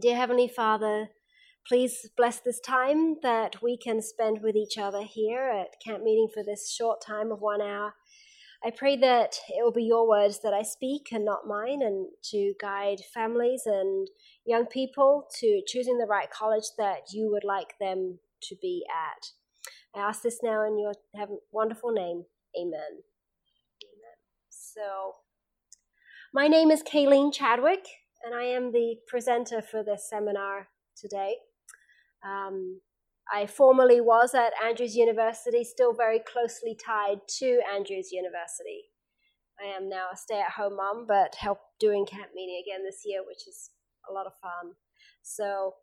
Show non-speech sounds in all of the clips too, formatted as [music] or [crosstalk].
Dear Heavenly Father, please bless this time that we can spend with each other here at camp meeting for this short time of one hour. I pray that it will be your words that I speak and not mine, and to guide families and young people to choosing the right college that you would like them to be at. I ask this now in your wonderful name. Amen. Amen. So, my name is Kaylene Chadwick, and I am the presenter for this seminar today. Um, I formerly was at Andrews University, still very closely tied to Andrews University. I am now a stay at home mom, but help doing camp meeting again this year, which is a lot of fun. So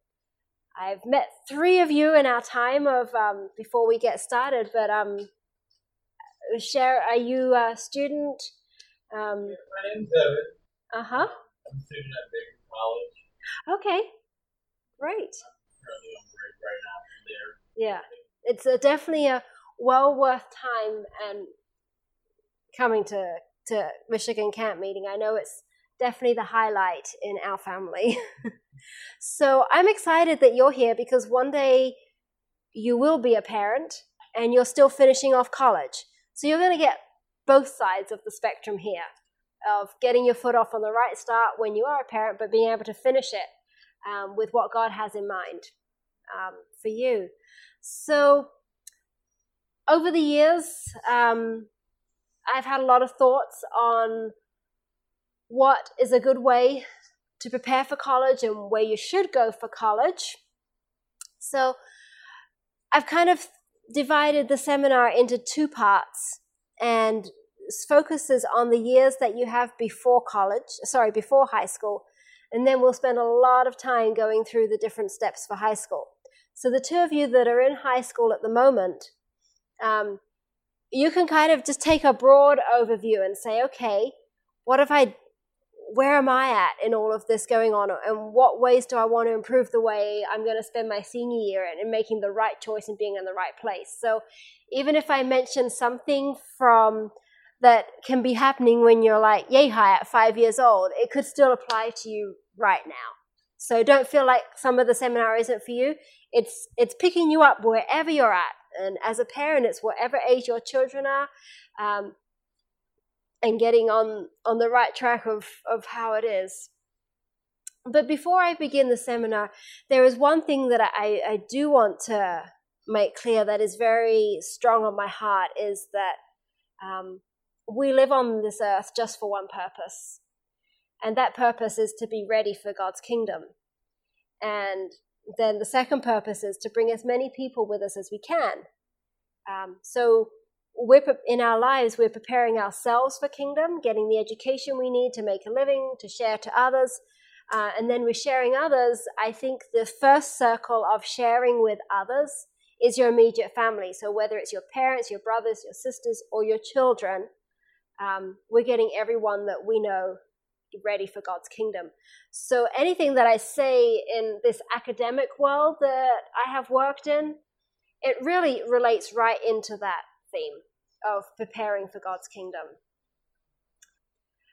I've met three of you in our time of um, before we get started, but um, share, are you a student? Um, My name's Evan. Uh huh. I'm at Baker College. Okay, great. Currently on break right now there. Yeah, it's a, definitely a well worth time and coming to to Michigan camp meeting. I know it's definitely the highlight in our family. [laughs] so I'm excited that you're here because one day you will be a parent and you're still finishing off college. So you're going to get both sides of the spectrum here of getting your foot off on the right start when you are a parent, but being able to finish it um, with what God has in mind um, for you. So, over the years, um, I've had a lot of thoughts on what is a good way to prepare for college and where you should go for college. So, I've kind of divided the seminar into two parts and focuses on the years that you have before college, sorry, before high school, and then we'll spend a lot of time going through the different steps for high school. So, the two of you that are in high school at the moment, um, you can kind of just take a broad overview and say, okay, what have I, where am I at in all of this going on? And what ways do I want to improve the way I'm going to spend my senior year and making the right choice and being in the right place? So, even if I mention something from that can be happening when you're like yay high at five years old, it could still apply to you right now. So don't feel like some of the seminar isn't for you. It's it's picking you up wherever you're at, and as a parent, it's whatever age your children are, um, and getting on on the right track of of how it is. But before I begin the seminar, there is one thing that I, I do want to make clear that is very strong on my heart is that um, we live on this earth just for one purpose, and that purpose is to be ready for God's kingdom. And then the second purpose is to bring as many people with us as we can. Um, so we're in our lives, we're preparing ourselves for kingdom, getting the education we need to make a living, to share to others. Uh, and then we're sharing others. I think the first circle of sharing with others is your immediate family. So whether it's your parents, your brothers, your sisters, or your children, um, we're getting everyone that we know ready for God's kingdom. So anything that I say in this academic world that I have worked in, it really relates right into that theme of preparing for God's kingdom.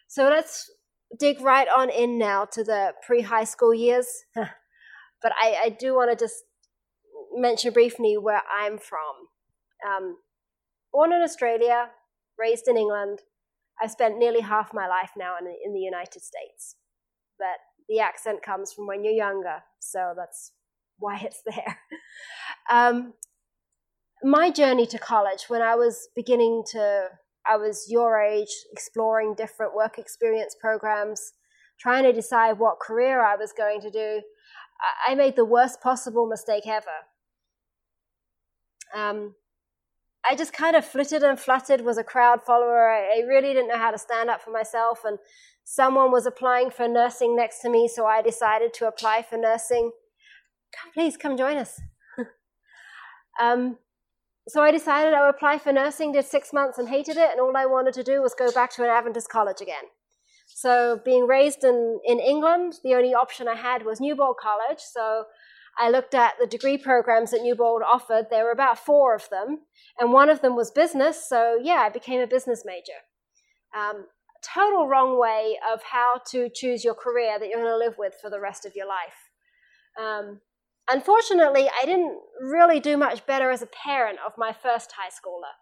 So let's dig right on in now to the pre high school years. [laughs] but I, I do want to just mention briefly where I'm from. Um, born in Australia, raised in England, I've spent nearly half my life now in, in the United States. But the accent comes from when you're younger, so that's why [laughs] it's there. Um, my journey to college, when I was beginning to, I was your age, exploring different work experience programs, trying to decide what career I was going to do, I made the worst possible mistake ever. Um, I just kind of flitted and fluttered, was a crowd follower. I, I really didn't know how to stand up for myself. And someone was applying for nursing next to me, so I decided to apply for nursing. Come, please come join us. [laughs] um, so I decided I would apply for nursing, did six months and hated it, and all I wanted to do was go back to an Adventist college again. So, being raised in, in England, the only option I had was Newbold College. So, I looked at the degree programs that Newbold offered. There were about four of them, and one of them was business. So, yeah, I became a business major. Um, total wrong way of how to choose your career that you're going to live with for the rest of your life. Um, unfortunately, I didn't really do much better as a parent of my first high schooler.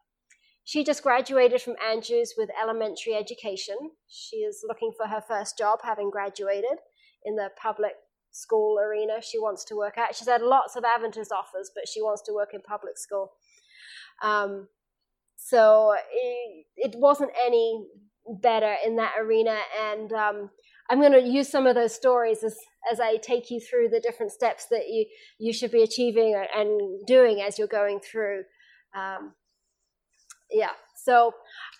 She just graduated from Andrews with elementary education. She is looking for her first job, having graduated in the public school arena she wants to work at. She's had lots of Adventist offers, but she wants to work in public school. Um, so it, it, wasn't any better in that arena. And um, I'm going to use some of those stories as, as I take you through the different steps that you, you should be achieving and doing as you're going through. Um, yeah, so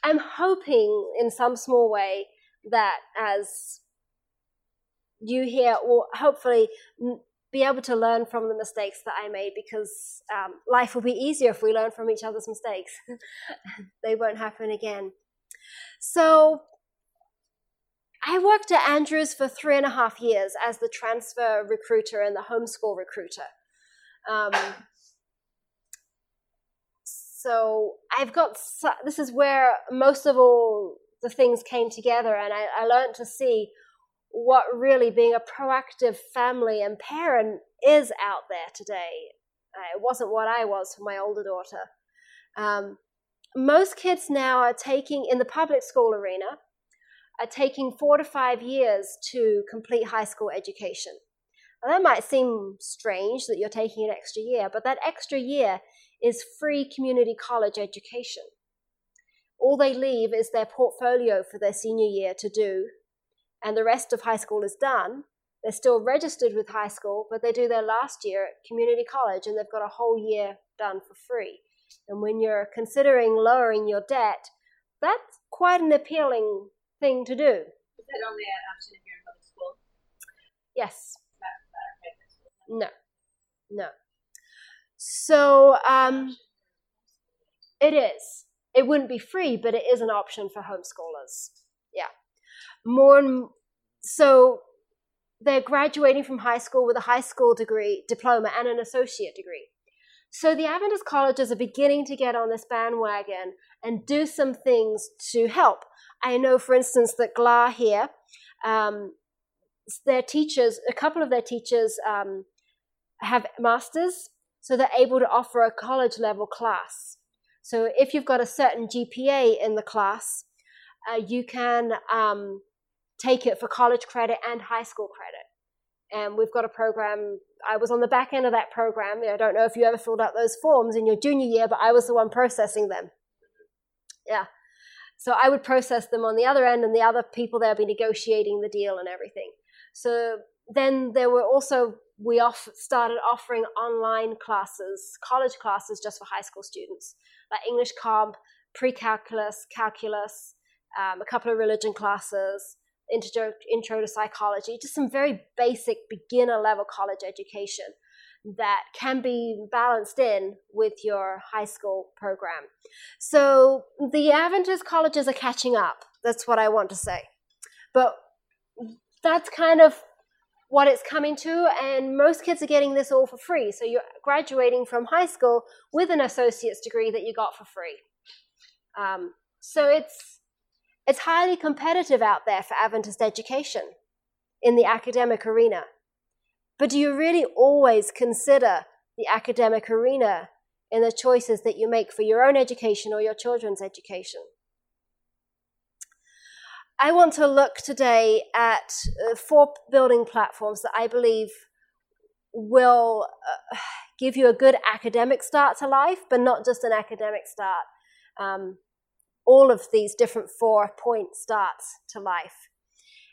I'm hoping in some small way that as you here will hopefully be able to learn from the mistakes that I made because um, life will be easier if we learn from each other's mistakes. [laughs] they won't happen again. So, I worked at Andrews for three and a half years as the transfer recruiter and the homeschool recruiter. Um, so I've got this is where most of all the things came together, and I, I learned to see what really being a proactive family and parent is out there today. Uh, it wasn't what I was for my older daughter. Um, most kids now are taking, in the public school arena, are taking four to five years to complete high school education. Now, that might seem strange that you're taking an extra year, but that extra year is free community college education. All they leave is their portfolio for their senior year to do and the rest of high school is done, they're still registered with high school, but they do their last year at community college and they've got a whole year done for free. And when you're considering lowering your debt, that's quite an appealing thing to do. Is that only an option if you're in public school? Yes. No. No. So um, it is. It wouldn't be free, but it is an option for homeschoolers. More and so they're graduating from high school with a high school degree, diploma, and an associate degree. So the Adventist colleges are beginning to get on this bandwagon and do some things to help. I know, for instance, that GLA here, um, their teachers, a couple of their teachers um, have masters, so they're able to offer a college level class. So if you've got a certain GPA in the class, uh, you can um, take it for college credit and high school credit. And we've got a program. I was on the back end of that program. I don't know if you ever filled out those forms in your junior year, but I was the one processing them. Yeah. So I would process them on the other end, and the other people there would be negotiating the deal and everything. So then there were also we off, started offering online classes, college classes just for high school students, like English comp, pre-calculus, calculus, um, a couple of religion classes, intro, intro to psychology, just some very basic beginner level college education that can be balanced in with your high school program. So the Adventist colleges are catching up. That's what I want to say. But that's kind of what it's coming to, and most kids are getting this all for free. So you're graduating from high school with an associate's degree that you got for free. Um, so it's it's highly competitive out there for Adventist education in the academic arena. But do you really always consider the academic arena in the choices that you make for your own education or your children's education? I want to look today at uh, four building platforms that I believe will uh, [sighs] give you a good academic start to life, but not just an academic start. Um, all of these different four point starts to life.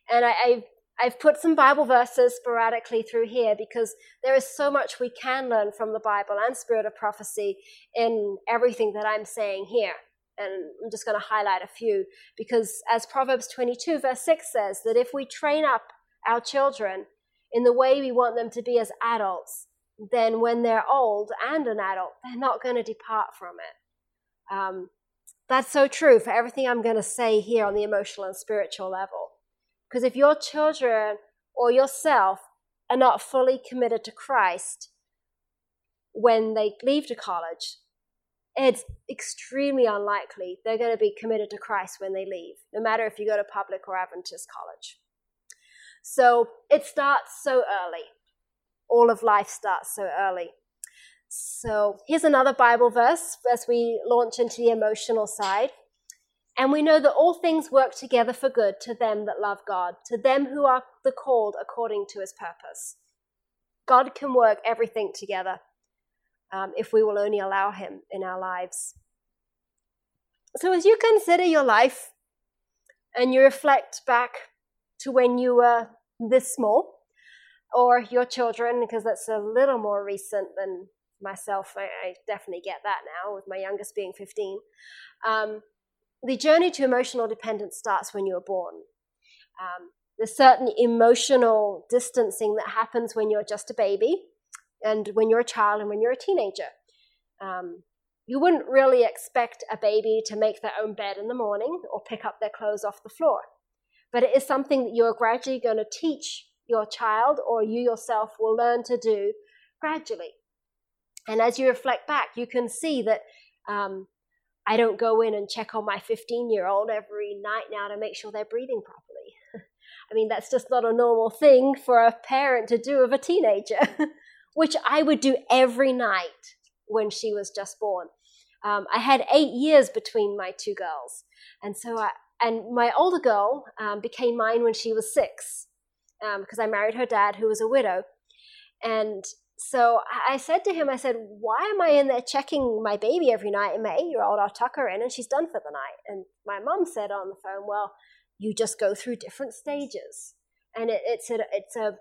And I, I, I've put some Bible verses sporadically through here because there is so much we can learn from the Bible and spirit of prophecy in everything that I'm saying here. And I'm just going to highlight a few because, as Proverbs 22, verse 6 says, that if we train up our children in the way we want them to be as adults, then when they're old and an adult, they're not going to depart from it. Um, that's so true for everything I'm going to say here on the emotional and spiritual level. Because if your children or yourself are not fully committed to Christ when they leave to college, it's extremely unlikely they're going to be committed to Christ when they leave, no matter if you go to public or Adventist college. So it starts so early. all of life starts so early. So here's another Bible verse as we launch into the emotional side. And we know that all things work together for good to them that love God, to them who are the called according to his purpose. God can work everything together um, if we will only allow him in our lives. So as you consider your life and you reflect back to when you were this small, or your children, because that's a little more recent than myself. I, I definitely get that now, with my youngest being 15. Um, the journey to emotional dependence starts when you are born. Um, there's certain emotional distancing that happens when you're just a baby, and when you're a child, and when you're a teenager. Um, you wouldn't really expect a baby to make their own bed in the morning or pick up their clothes off the floor. But it is something that you're gradually going to teach your child or you yourself will learn to do gradually. And as you reflect back, you can see that um, I don't go in and check on my 15 year old every night now to make sure they're breathing properly. [laughs] I mean, that's just not a normal thing for a parent to do of a teenager, [laughs] which I would do every night when she was just born. Um, I had eight years between my two girls, and so I, and my older girl um, became mine when she was six because um, I married her dad, who was a widow, and so I said to him, I said, "Why am I in there checking my baby every night?" And my eight-year-old, I'll tuck her in, and she's done for the night. And my mom said on the phone, "Well, you just go through different stages, and it, it's a it's a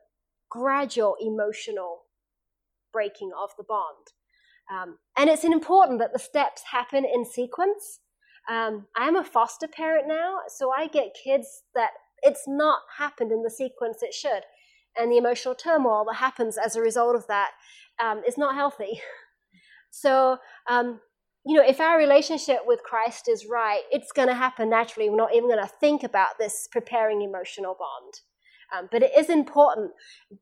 gradual emotional breaking of the bond." Um, and it's important that the steps happen in sequence. Um, I'm a foster parent now, so I get kids that it's not happened in the sequence it should. And the emotional turmoil that happens as a result of that um, is not healthy. [laughs] So, um, you know, if our relationship with Christ is right, it's going to happen naturally. We're not even going to think about this preparing emotional bond. Um, but it is important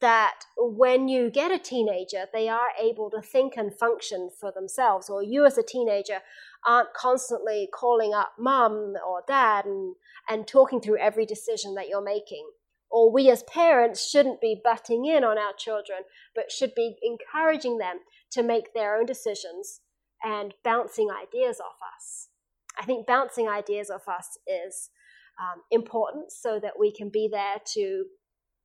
that when you get a teenager, they are able to think and function for themselves, or you as a teenager aren't constantly calling up mom or dad and, and talking through every decision that you're making. Or we as parents shouldn't be butting in on our children, but should be encouraging them to make their own decisions and bouncing ideas off us. I think bouncing ideas off us is um, important so that we can be there to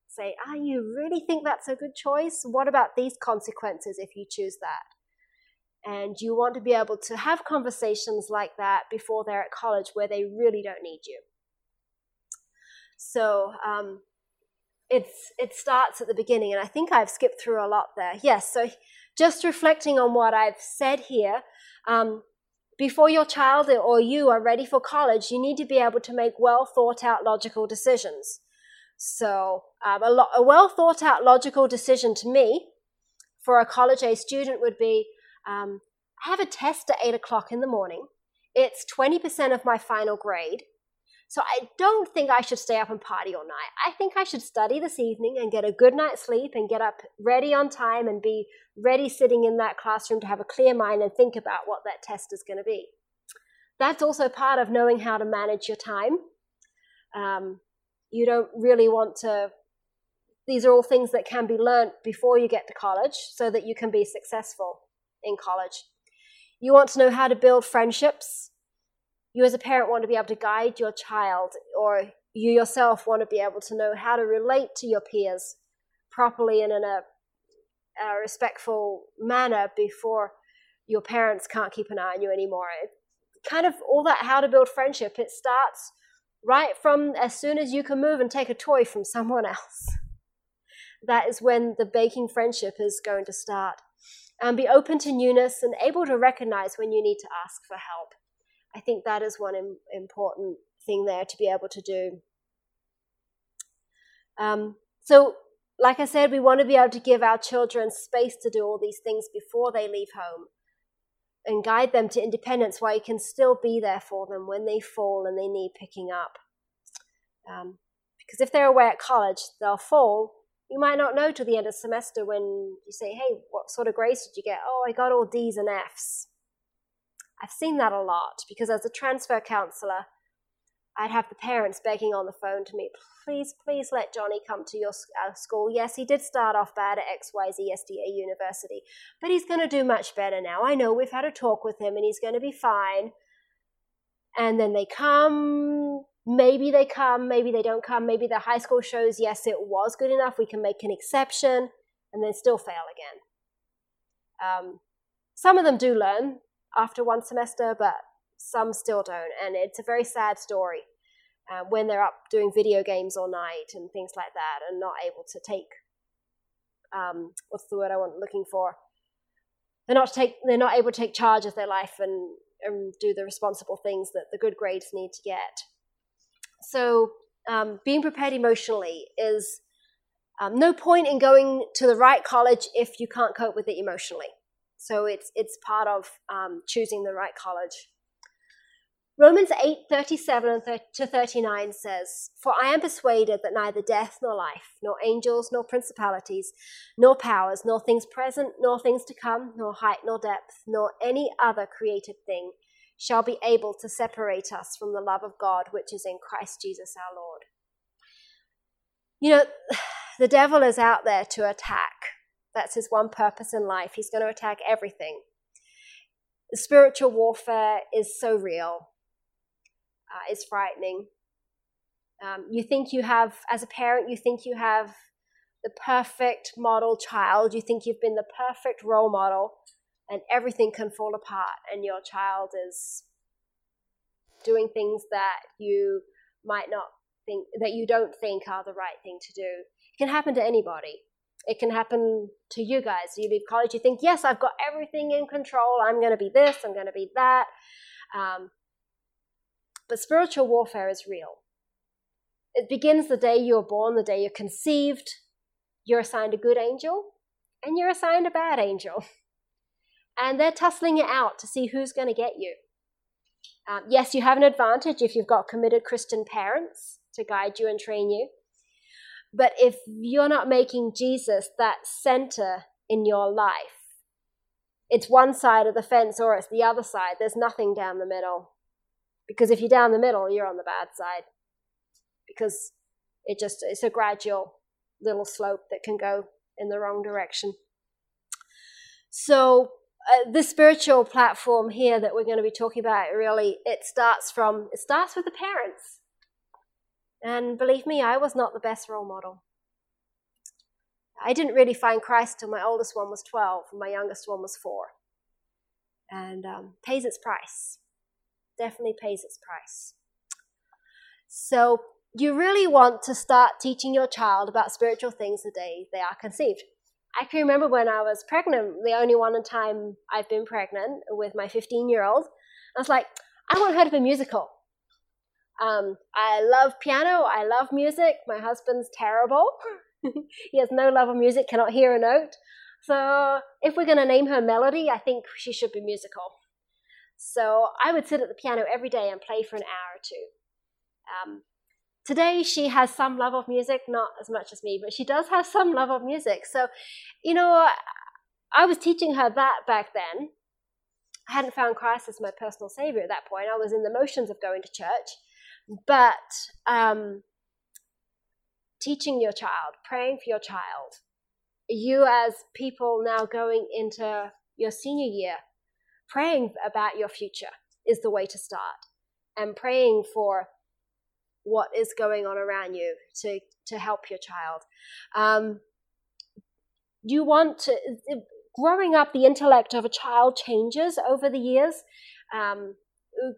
say, ah, you really think that's a good choice? What about these consequences if you choose that? And you want to be able to have conversations like that before they're at college where they really don't need you. So um, it's it starts at the beginning, and I think I've skipped through a lot there. Yes, so just reflecting on what I've said here. Um, before your child or you are ready for college, you need to be able to make well thought out logical decisions. So, um, a, lo- a well thought out logical decision to me for a college age student would be um, I have a test at 8 o'clock in the morning. It's 20% of my final grade. So I don't think I should stay up and party all night. I think I should study this evening and get a good night's sleep and get up ready on time and be ready sitting in that classroom to have a clear mind and think about what that test is going to be. That's also part of knowing how to manage your time. Um, you don't really want to these are all things that can be learnt before you get to college so that you can be successful in college you want to know how to build friendships you as a parent want to be able to guide your child or you yourself want to be able to know how to relate to your peers properly and in a, a respectful manner before your parents can't keep an eye on you anymore it, kind of all that how to build friendship it starts right from as soon as you can move and take a toy from someone else. That is when the baking friendship is going to start. And be open to newness and able to recognize when you need to ask for help. I think that is one Im- important thing there to be able to do. Um, so, like I said, we want to be able to give our children space to do all these things before they leave home and guide them to independence while you can still be there for them when they fall and they need picking up. Um, because if they're away at college, they'll fall. You might not know till the end of the semester when you say, Hey, what sort of grades did you get? Oh, I got all D's and F's. I've seen that a lot because as a transfer counselor, I'd have the parents begging on the phone to me, please, please let Johnny come to your uh, school. Yes, he did start off bad at XYZ SDA University, but he's going to do much better now. I know we've had a talk with him and he's going to be fine. And then they come, maybe they come, maybe they don't come. Maybe the high school shows, yes, it was good enough. We can make an exception and then still fail again. Um, some of them do learn after one semester, but some still don't. And it's a very sad story uh, when they're up doing video games all night and things like that and not able to take um, what's the word I want looking for? They're not take they're not able to take charge of their life and, and do the responsible things that the good grades need to get. So um, being prepared emotionally is um, no point in going to the right college if you can't cope with it emotionally. So it's it's part of um, choosing the right college. Romans 8 37 to 39 says, For I am persuaded that neither death nor life, nor angels, nor principalities, nor powers, nor things present, nor things to come, nor height, nor depth, nor any other created thing shall be able to separate us from the love of God which is in Christ Jesus our Lord. You know, [sighs] the devil is out there to attack. That's his one purpose in life. He's going to attack everything. Spiritual warfare is so real uh, is frightening. Um, you think you have, as a parent, you think you have the perfect model child, you think you've been the perfect role model, and everything can fall apart, and your child is doing things that you might not think, that you don't think are the right thing to do. It can happen to anybody. It can happen to you guys. You leave college, you think, yes, I've got everything in control. I'm going to be this, I'm going to be that. Um, but spiritual warfare is real. It begins the day you are born, the day you're conceived. You're assigned a good angel, and you're assigned a bad angel. [laughs] And they're tussling it out to see who's going to get you. Um, yes, you have an advantage if you've got committed Christian parents to guide you and train you. But if you're not making Jesus that center in your life, it's one side of the fence or it's the other side. There's nothing down the middle. Because if you're down the middle, you're on the bad side. Because it just it's a gradual little slope that can go in the wrong direction. So uh, this spiritual platform here that we're going to be talking about really it starts from it starts with the parents. And believe me, I was not the best role model. I didn't really find Christ till my oldest one was 12 and my youngest one was 4. And um, pays its price definitely pays its price. So you really want to start teaching your child about spiritual things the day they are conceived. I can remember when I was pregnant, the only one time I've been pregnant with my 15 year old. I was like, I want her to be musical. Um, I love piano. I love music. My husband's terrible. [laughs] he has no love of music, cannot hear a note. So if we're going to name her Melody, I think she should be musical. So I would sit at the piano every day and play for an hour or two. Um, today she has some love of music, not as much as me, but she does have some love of music. So, you know, I was teaching her that back then. I hadn't found Christ as my personal savior at that point. I was in the motions of going to church, but um, teaching your child, praying for your child, you as people now going into your senior year, praying about your future is the way to start and praying for what is going on around you to, to help your child. Um, you want to, growing up, the intellect of a child changes over the years. Um,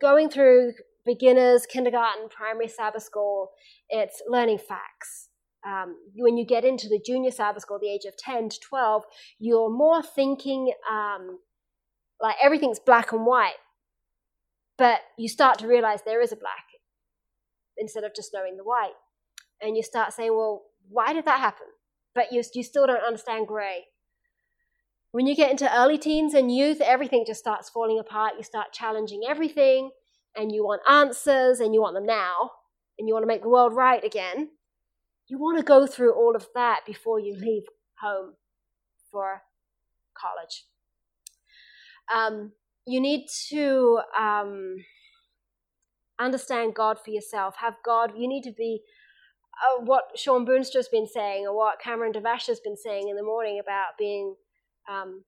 going through beginners, kindergarten, primary Sabbath school, it's learning facts. Um, when you get into the junior Sabbath school, the age of 10 to 12, you're more thinking um, like everything's black and white. But you start to realize there is a black instead of just knowing the white. And you start saying, well, why did that happen? But you, you still don't understand gray. When you get into early teens and youth, everything just starts falling apart. You start challenging everything, and you want answers, and you want them now, and you want to make the world right again. You want to go through all of that before you leave home for college um, you need to um, understand God for yourself. Have God, you need to be uh, what Sean Boonstra's been saying, or what Cameron Devash has been saying in the morning about being um,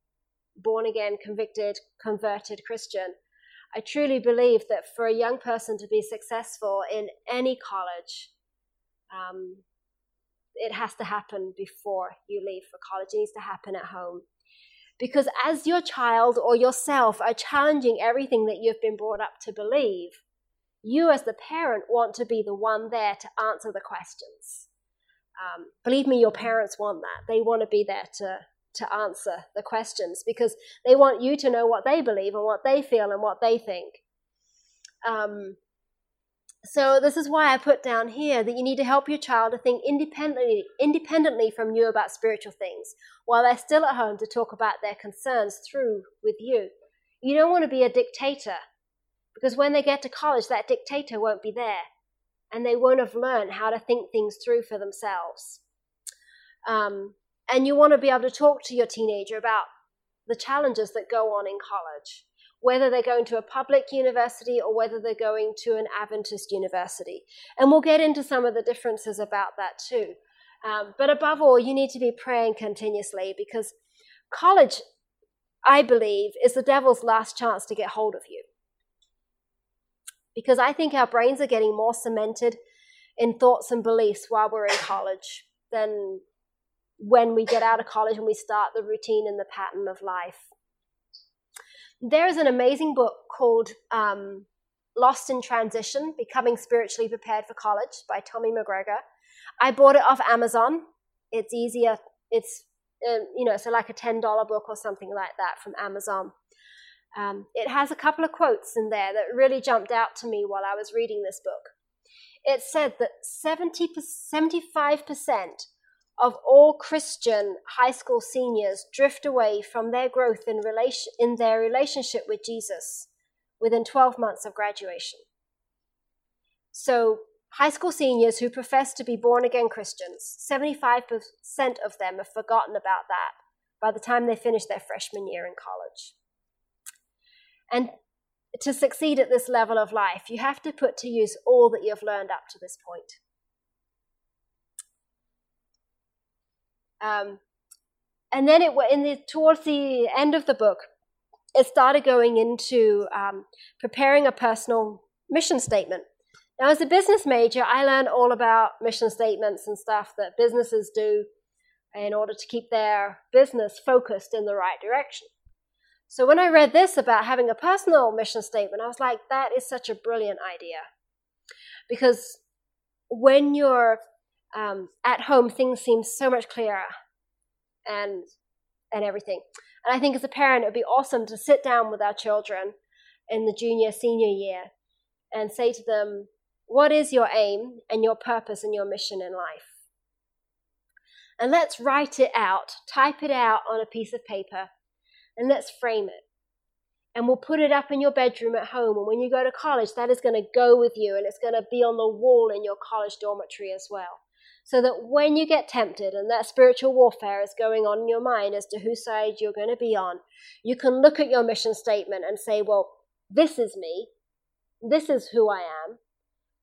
born again, convicted, converted Christian. I truly believe that for a young person to be successful in any college, um, it has to happen before you leave for college. It needs to happen at home. Because as your child or yourself are challenging everything that you've been brought up to believe, you as the parent want to be the one there to answer the questions. Um, believe me, your parents want that. They want to be there to to answer the questions because they want you to know what they believe and what they feel and what they think. Um, so this is why I put down here that you need to help your child to think independently, independently from you about spiritual things, while they're still at home to talk about their concerns through with you. You don't want to be a dictator, because when they get to college, that dictator won't be there, and they won't have learned how to think things through for themselves. Um, and you want to be able to talk to your teenager about the challenges that go on in college, whether they're going to a public university or whether they're going to an Adventist university. And we'll get into some of the differences about that too. Um, but above all, you need to be praying continuously because college, I believe, is the devil's last chance to get hold of you. Because I think our brains are getting more cemented in thoughts and beliefs while we're in college than when we get out of college and we start the routine and the pattern of life. There is an amazing book called um, Lost in Transition Becoming Spiritually Prepared for College by Tommy McGregor. I bought it off Amazon. It's easier, it's, uh, you know, so like a $10 book or something like that from Amazon. Um, it has a couple of quotes in there that really jumped out to me while I was reading this book. It said that 70, 75% of all Christian high school seniors drift away from their growth in, relation, in their relationship with Jesus within 12 months of graduation. So, high school seniors who profess to be born again Christians, 75% of them have forgotten about that by the time they finish their freshman year in college. And to succeed at this level of life, you have to put to use all that you've learned up to this point. Um, and then it in the towards the end of the book, it started going into um, preparing a personal mission statement. Now, as a business major, I learned all about mission statements and stuff that businesses do in order to keep their business focused in the right direction. So when I read this about having a personal mission statement, I was like, that is such a brilliant idea. Because when you're um, at home things seem so much clearer and and everything. And I think as a parent, it would be awesome to sit down with our children in the junior senior year and say to them, "What is your aim and your purpose and your mission in life?" And let's write it out, type it out on a piece of paper, and let's frame it and we'll put it up in your bedroom at home. And when you go to college, that is going to go with you and it's going to be on the wall in your college dormitory as well so that when you get tempted and that spiritual warfare is going on in your mind as to whose side you're going to be on, you can look at your mission statement and say, well, this is me. This is who I am.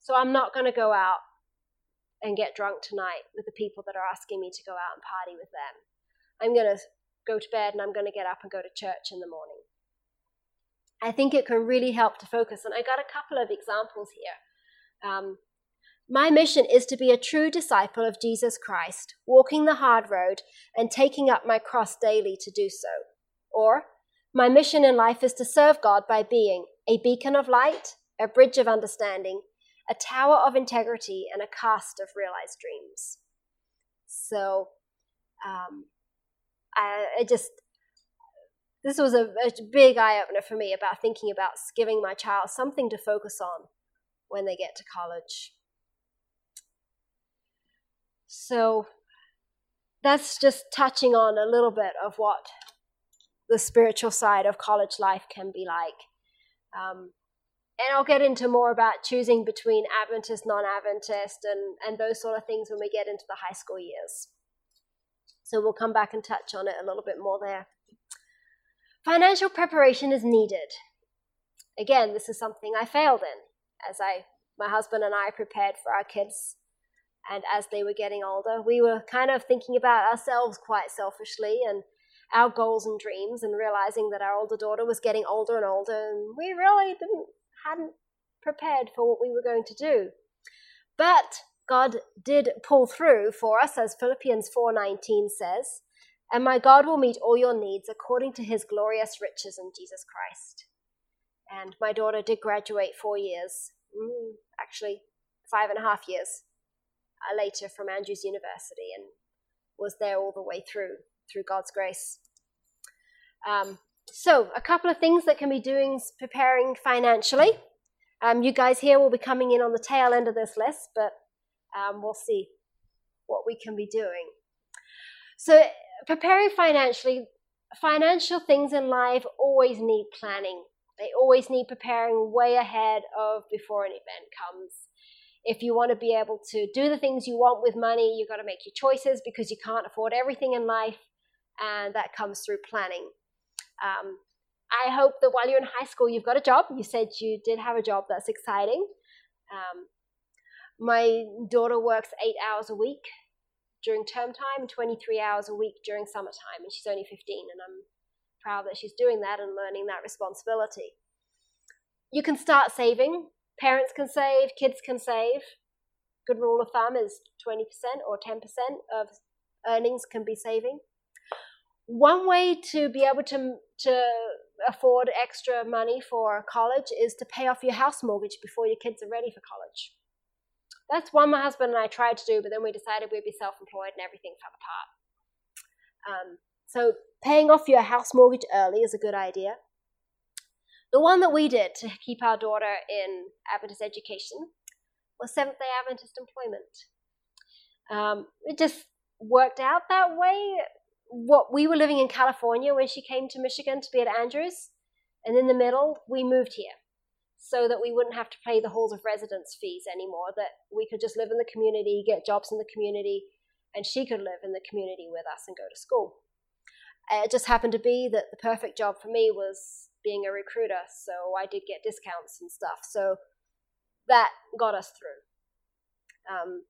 So I'm not going to go out and get drunk tonight with the people that are asking me to go out and party with them. I'm going to go to bed and I'm going to get up and go to church in the morning. I think it can really help to focus. And I got a couple of examples here. Um, my mission is to be a true disciple of Jesus Christ, walking the hard road and taking up my cross daily to do so. Or, my mission in life is to serve God by being a beacon of light, a bridge of understanding, a tower of integrity, and a cast of realized dreams. So, um, I, I just, this was a, a big eye opener for me about thinking about giving my child something to focus on when they get to college. So that's just touching on a little bit of what the spiritual side of college life can be like. Um, and I'll get into more about choosing between Adventist, non Adventist, and, and those sort of things when we get into the high school years. So we'll come back and touch on it a little bit more there. Financial preparation is needed. Again, this is something I failed in as I, my husband and I prepared for our kids And as they were getting older, we were kind of thinking about ourselves quite selfishly and our goals and dreams and realizing that our older daughter was getting older and older and we really didn't hadn't prepared for what we were going to do. But God did pull through for us as Philippians 4:19 says, and my God will meet all your needs according to his glorious riches in Jesus Christ. And my daughter did graduate four years, mm, actually, five and a half years later from Andrews University and was there all the way through, through God's grace. Um, so, a couple of things that can be doing preparing financially. Um, you guys here will be coming in on the tail end of this list, but um, we'll see what we can be doing. So, preparing financially, financial things in life always need planning. They always need preparing way ahead of before an event comes. If you want to be able to do the things you want with money, you've got to make your choices because you can't afford everything in life, and that comes through planning. Um, I hope that while you're in high school, you've got a job. You said you did have a job that's exciting. Um, my daughter works eight hours a week during term time, 23 hours a week during summertime, and she's only 15, and I'm proud that she's doing that and learning that responsibility. You can start saving. Parents can save, kids can save. Good rule of thumb is 20% or 10% of earnings can be saving. One way to be able to, to afford extra money for college is to pay off your house mortgage before your kids are ready for college. That's one my husband and I tried to do, but then we decided we'd be self employed and everything fell apart. Um, so, paying off your house mortgage early is a good idea. The one that we did to keep our daughter in Adventist education was Seventh day Adventist employment. Um, it just worked out that way. What we were living in California when she came to Michigan to be at Andrews, and in the middle, we moved here so that we wouldn't have to pay the halls of residence fees anymore, that we could just live in the community, get jobs in the community, and she could live in the community with us and go to school. It just happened to be that the perfect job for me was being a recruiter, so I did get discounts and stuff. So that got us through. Um,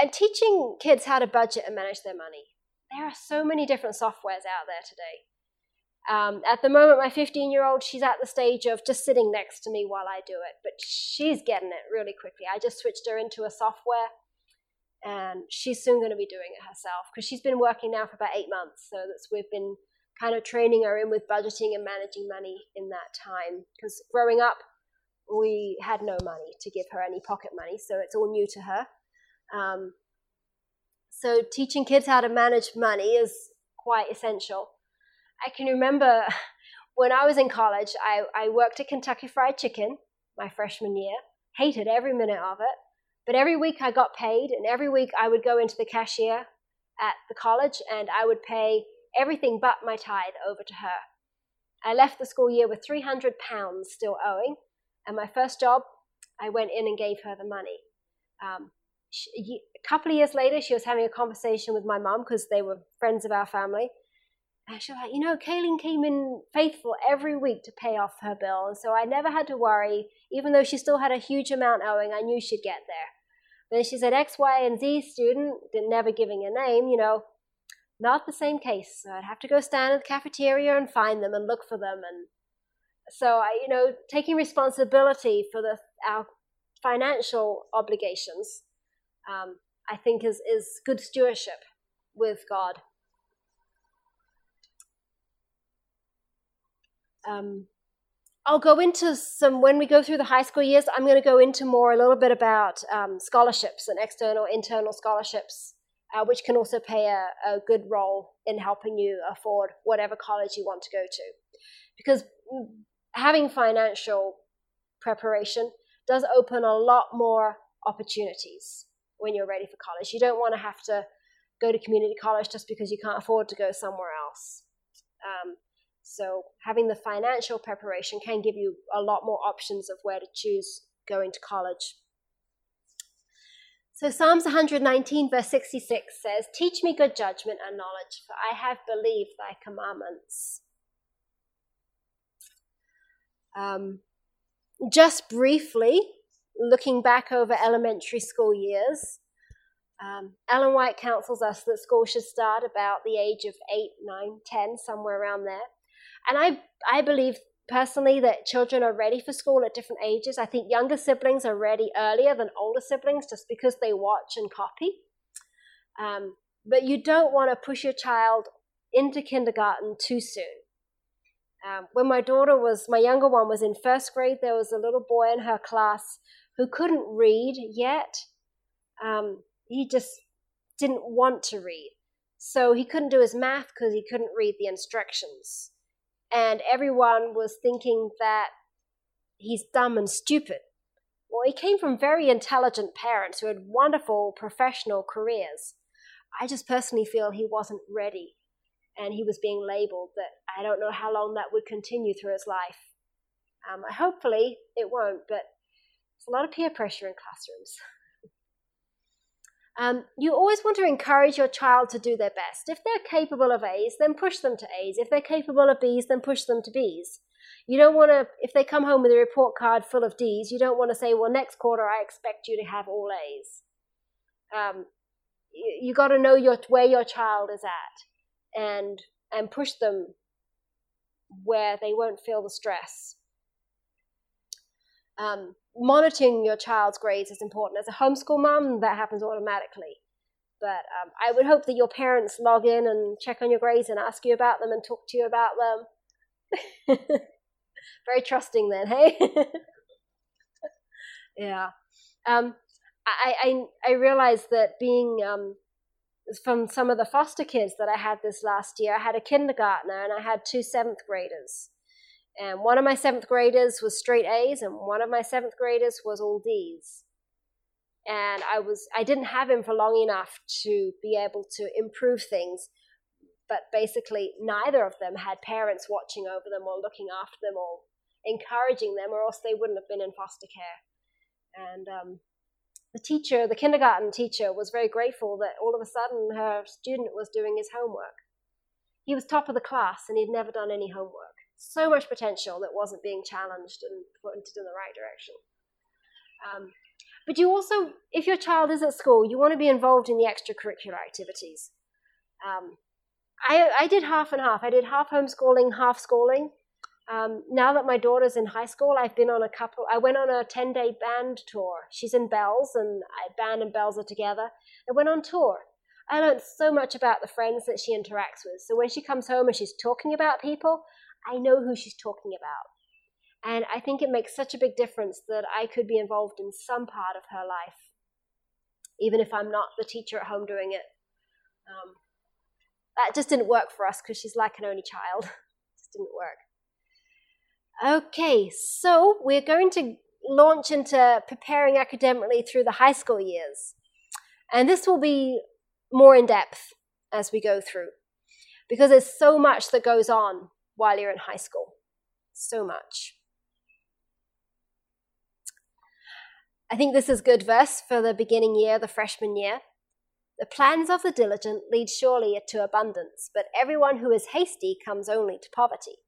and teaching kids how to budget and manage their money. There are so many different softwares out there today. Um, at the moment, my 15 year old, she's at the stage of just sitting next to me while I do it, but she's getting it really quickly. I just switched her into a software and she's soon going to be doing it herself because she's been working now for about eight months. So that's we've been kind of training her in with budgeting and managing money in that time because growing up, we had no money to give her any pocket money, so it's all new to her. Um, so teaching kids how to manage money is quite essential. I can remember [laughs] when I was in college, I, I worked at Kentucky Fried Chicken my freshman year, hated every minute of it. But every week I got paid, and every week I would go into the cashier at the college and I would pay everything but my tithe over to her. I left the school year with 300 pounds still owing, and my first job, I went in and gave her the money. Um, she, a couple of years later, she was having a conversation with my mom because they were friends of our family, and she's like, you know, Kaylene came in faithful every week to pay off her bill. So I never had to worry, even though she still had a huge amount owing, I knew she'd get there. But then she said, X, Y, and Z student, never giving a name, you know, not the same case. So I'd have to go stand in the cafeteria and find them and look for them. And so I, you know, taking responsibility for the our financial obligations, um, I think is is good stewardship with God. um, I'll go into some when we go through the high school years. I'm going to go into more a little bit about um, scholarships and external, internal scholarships, uh, which can also play a, a, good role in helping you afford whatever college you want to go to. Because having financial preparation does open a lot more opportunities when you're ready for college. You don't want to have to go to community college just because you can't afford to go somewhere else. Um, so having the financial preparation can give you a lot more options of where to choose going to college. So Psalms 119 verse 66 says, Teach me good judgment and knowledge, for I have believed thy commandments. Um, just briefly, looking back over elementary school years, Um, Ellen White counsels us that school should start about the age of 8, 9, 10, somewhere around there. And I, I believe personally that children are ready for school at different ages. I think younger siblings are ready earlier than older siblings just because they watch and copy. Um, but you don't want to push your child into kindergarten too soon. Um, when my daughter was, my younger one was in first grade, there was a little boy in her class who couldn't read yet. Um, he just didn't want to read. So he couldn't do his math because he couldn't read the instructions. And everyone was thinking that he's dumb and stupid. Well, he came from very intelligent parents who had wonderful professional careers. I just personally feel he wasn't ready and he was being labeled that I don't know how long that would continue through his life. Um, hopefully it won't, but it's a lot of peer pressure in classrooms. [laughs] um, you always want to encourage your child to do their best. If they're capable of A's, then push them to A's. If they're capable of B's, then push them to B's. You don't want to, if they come home with a report card full of D's, you don't want to say, well, next quarter I expect you to have all A's. Um, you, you got to know your, where your child is at and and push them where they won't feel the stress. Um, monitoring your child's grades is important. As a homeschool mom, that happens automatically. But um, I would hope that your parents log in and check on your grades and ask you about them and talk to you about them. [laughs] Very trusting, then, hey? [laughs] yeah. Um, I, I I realized that being um, from some of the foster kids that I had this last year. I had a kindergartner and I had two seventh graders. And one of my seventh graders was straight A's, and one of my seventh graders was all D's. And I was I didn't have him for long enough to be able to improve things. But basically, neither of them had parents watching over them or looking after them or encouraging them, or else they wouldn't have been in foster care. And um, the teacher, the kindergarten teacher, was very grateful that all of a sudden her student was doing his homework. He was top of the class and he'd never done any homework. So much potential that wasn't being challenged and pointed in the right direction. Um, but you also, if your child is at school, you want to be involved in the extracurricular activities. Um, I, I did half and half. I did half homeschooling, half schooling. Um, now that my daughter's in high school, I've been on a couple. I went on a ten day band tour. She's in bells, and I, band and bells are together. I went on tour. I learned so much about the friends that she interacts with. So when she comes home and she's talking about people, I know who she's talking about. And I think it makes such a big difference that I could be involved in some part of her life, even if I'm not the teacher at home doing it. Um, that just didn't work for us because she's like an only child. it [laughs] just didn't work. Okay, so we're going to launch into preparing academically through the high school years. And this will be more in depth as we go through because there's so much that goes on while you're in high school. So much. I think this is good verse for the beginning year, the freshman year. The plans of the diligent lead surely to abundance, but everyone who is hasty comes only to poverty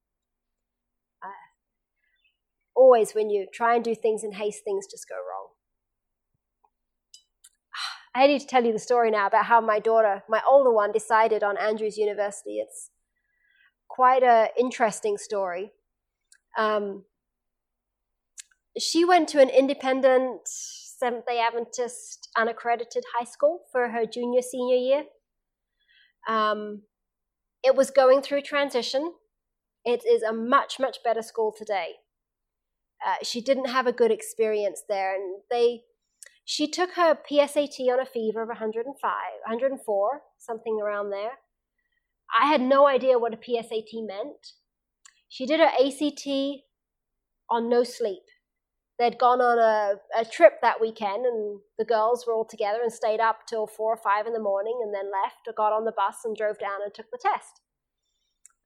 uh, always when you try and do things in haste, things just go wrong. [sighs] I need to tell you the story now about how my daughter, my older one, decided on Andrews University. It's quite an interesting story. Um, she went to an independent Seventh day Adventist unaccredited high school for her junior senior year. Um, it was going through transition. It is a much, much better school today. Uh, she didn't have a good experience there, and they she took her PSAT on a fever of 105, 104, something around there. I had no idea what a PSAT meant. She did her ACT on no sleep. They'd gone on a, a trip that weekend, and the girls were all together and stayed up till four or five in the morning, and then left or got on the bus and drove down and took the test.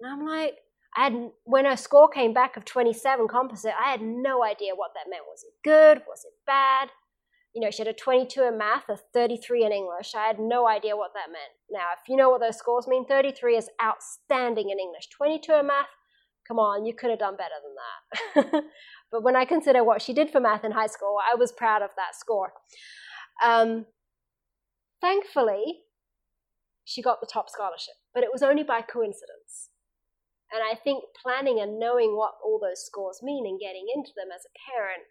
And I'm like, I had when her score came back of 27 composite, I had no idea what that meant. Was it good? Was it bad? You know, she had a 22 in math, a 33 in English. I had no idea what that meant. Now, if you know what those scores mean, 33 is outstanding in English. 22 in math, come on, you could have done better than that. [laughs] but when I consider what she did for math in high school, I was proud of that score. Um, thankfully, she got the top scholarship, but it was only by coincidence. And I think planning and knowing what all those scores mean and getting into them as a parent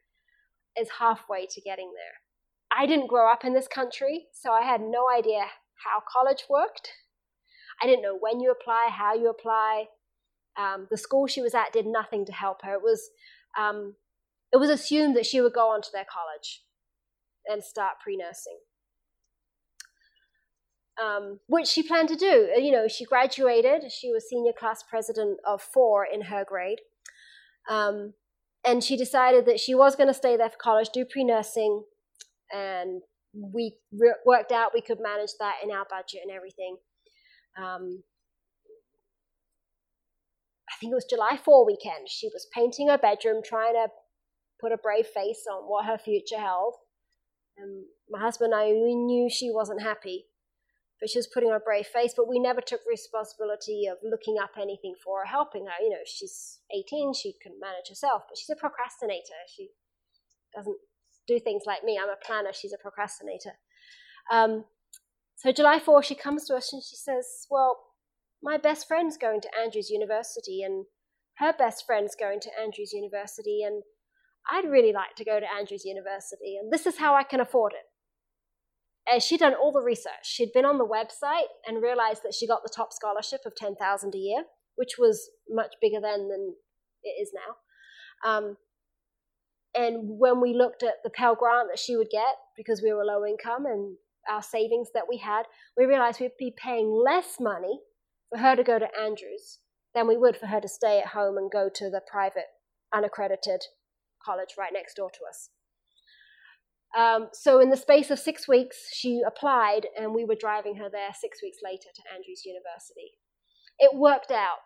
is halfway to getting there. I didn't grow up in this country, so I had no idea how college worked. I didn't know when you apply, how you apply. Um, the school she was at did nothing to help her. It was um, it was assumed that she would go on to their college and start pre-nursing. Um, which she planned to do. Uh, you know, she graduated. She was senior class president of four in her grade. Um, and she decided that she was going to stay there for college, do pre nursing, and we re- worked out we could manage that in our budget and everything. Um, I think it was July 4 weekend. She was painting her bedroom, trying to put a brave face on what her future held. And my husband and I, we knew she wasn't happy, but she was putting on a brave face. But we never took responsibility of looking up anything for her, helping her. You know, she's 18, she can manage herself, but she's a procrastinator. She doesn't do things like me. I'm a planner, she's a procrastinator. Um, so July 4, she comes to us and she says, Well, my best friend's going to Andrews University, and her best friend's going to Andrews University, and I'd really like to go to Andrews University, and this is how I can afford it. And she'd done all the research. She'd been on the website and realized that she got the top scholarship of 10000 a year, which was much bigger then than it is now. Um, and when we looked at the Pell Grant that she would get, because we were low income and our savings that we had, we realized we'd be paying less money for her to go to Andrews than we would for her to stay at home and go to the private, unaccredited college right next door to us. Um, so, in the space of six weeks, she applied, and we were driving her there six weeks later to Andrews University. It worked out,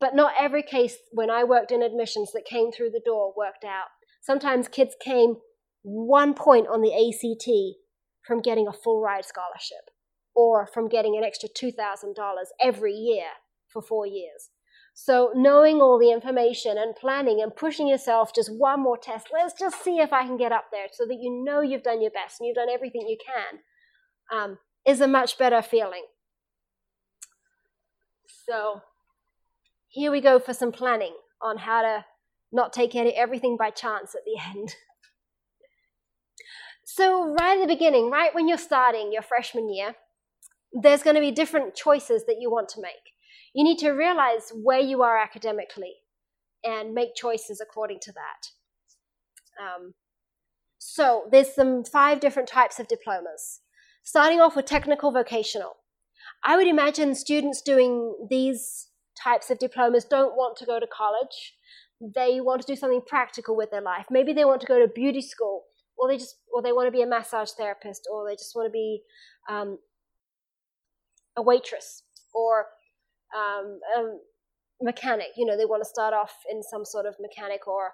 but not every case when I worked in admissions that came through the door worked out. Sometimes kids came one point on the ACT from getting a full ride scholarship or from getting an extra $2,000 every year for four years. So, knowing all the information and planning and pushing yourself just one more test, let's just see if I can get up there so that you know you've done your best and you've done everything you can, um, is a much better feeling. So, here we go for some planning on how to not take everything by chance at the [laughs] end. So, right at the beginning, right when you're starting your freshman year, there's going to be different choices that you want to make. You need to realize where you are academically and make choices according to that. Um, so there's some five different types of diplomas. Starting off with technical vocational. I would imagine students doing these types of diplomas don't want to go to college. They want to do something practical with their life. Maybe they want to go to beauty school, or they just, or they want to be a massage therapist, or they just want to be um, a waitress, or um, a mechanic. You know, they want to start off in some sort of mechanic or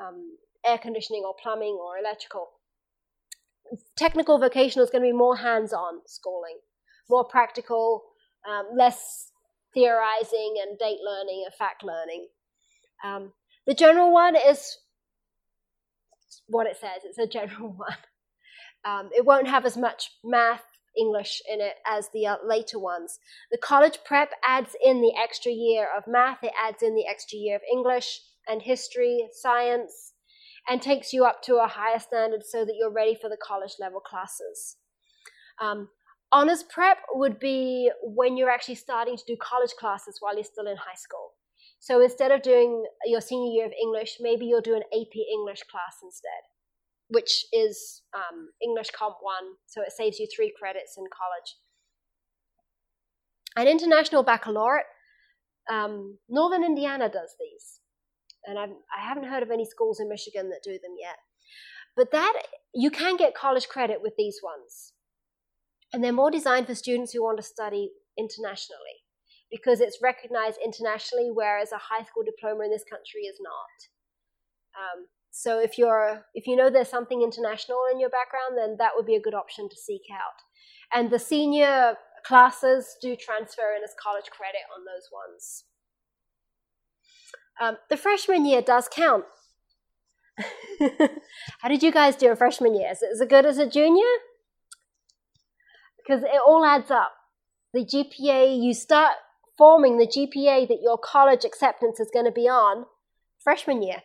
um, air conditioning or plumbing or electrical. Technical vocational is going to be more hands-on schooling, more practical, um, less theorizing and date learning and fact learning. Um, the general one is what it says. It's a general [laughs] one. Um, it won't have as much math English in it as the uh, later ones. The college prep adds in the extra year of math, it adds in the extra year of English and history, science, and takes you up to a higher standard so that you're ready for the college level classes. Um, honors prep would be when you're actually starting to do college classes while you're still in high school. So instead of doing your senior year of English, maybe you'll do an AP English class instead which is um, English Comp 1, so it saves you three credits in college. An international baccalaureate, um, Northern Indiana does these. And I've, I haven't heard of any schools in Michigan that do them yet. But that, you can get college credit with these ones. And they're more designed for students who want to study internationally because it's recognized internationally, whereas a high school diploma in this country is not. Um, so if you're if you know there's something international in your background, then that would be a good option to seek out. And the senior classes do transfer in as college credit on those ones. Um, the freshman year does count. [laughs] How did you guys do in freshman year? Is it as good as a junior? because it all adds up. The GPA, you start forming the GPA that your college acceptance is going to be on freshman year.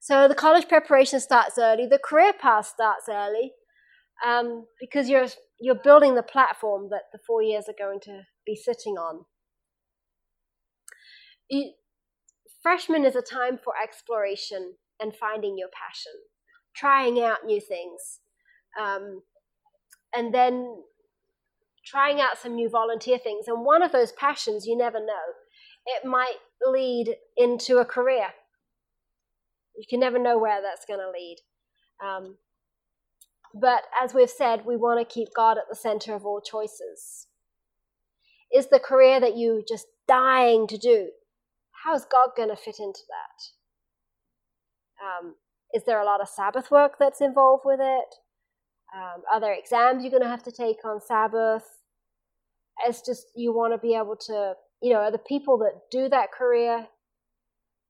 So the college preparation starts early, the career path starts early, um, because you're you're building the platform that the four years are going to be sitting on. You, freshman is a time for exploration and finding your passion, trying out new things, um, and then trying out some new volunteer things. And one of those passions, you never know, it might lead into a career. You can never know where that's going to lead. Um, but as we've said, we want to keep God at the center of all choices. Is the career that you just dying to do? How is God going to fit into that? Um, is there a lot of Sabbath work that's involved with it? Um, are there exams you're going to have to take on Sabbath? It's just you want to be able to, you know, are the people that do that career,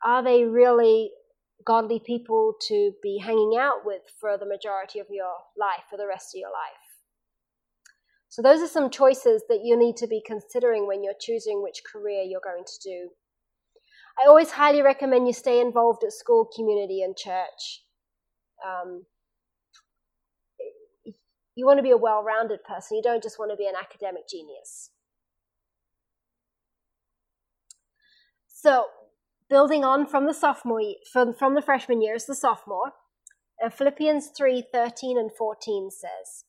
are they really godly people to be hanging out with for the majority of your life, for the rest of your life? So, those are some choices that you need to be considering when you're choosing which career you're going to do. I always highly recommend you stay involved at school, community, and church. Um, you want to be a well rounded person. You don't just want to be an academic genius. So, building on from the sophomore from, from the freshman year is the sophomore. Uh, Philippians 3 13 and 14 says,